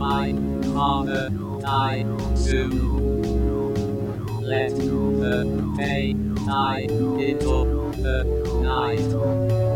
mind, mother, die, soon. Let the day die into the night.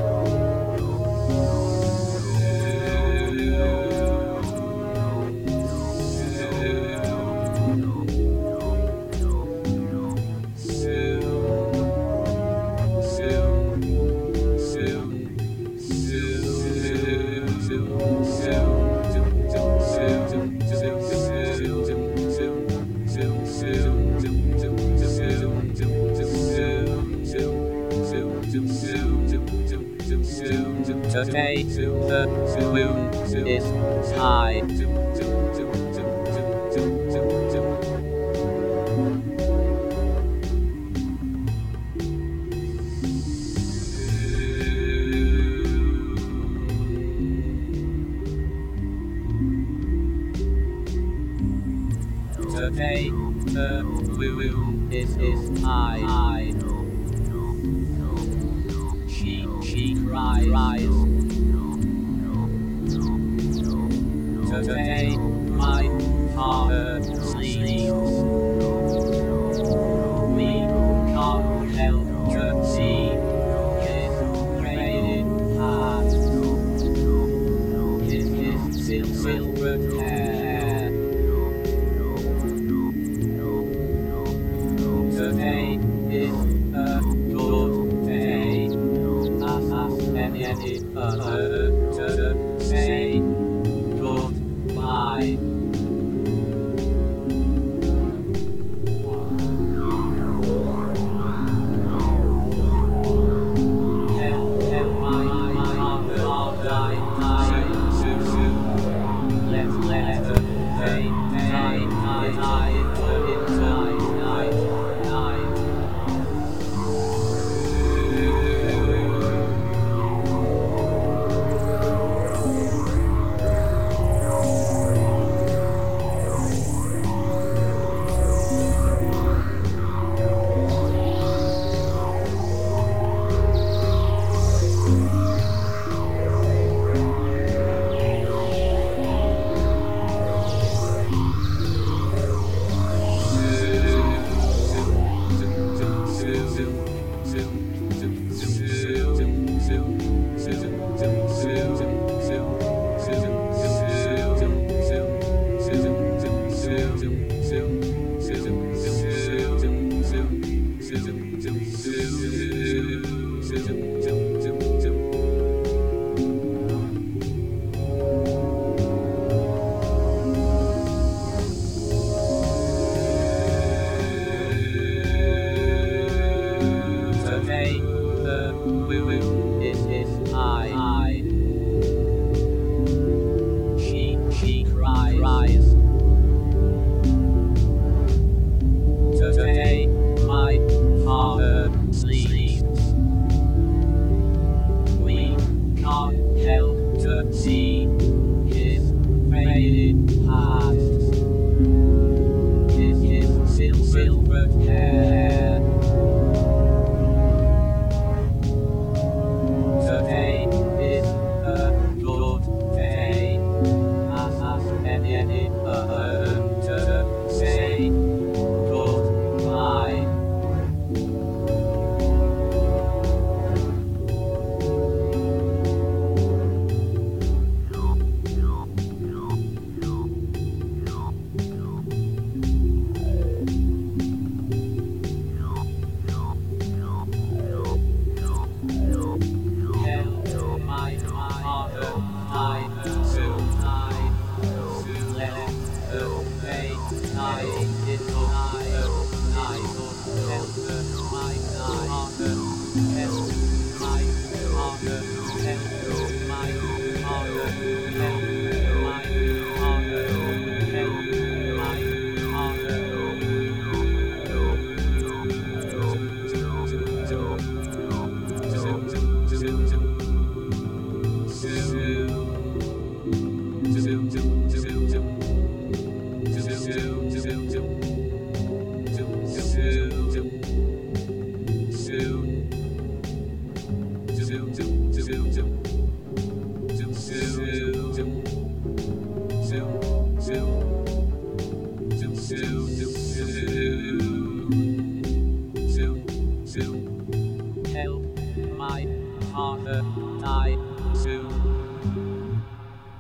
Today, the moon is high. Today, Mr. Blue, this is my eye. She, she cries. Today, my father sleeps. We can't help but see his rated heart. His, 年纪，呃，对对。see.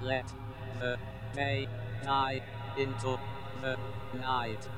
Let the day die into the night.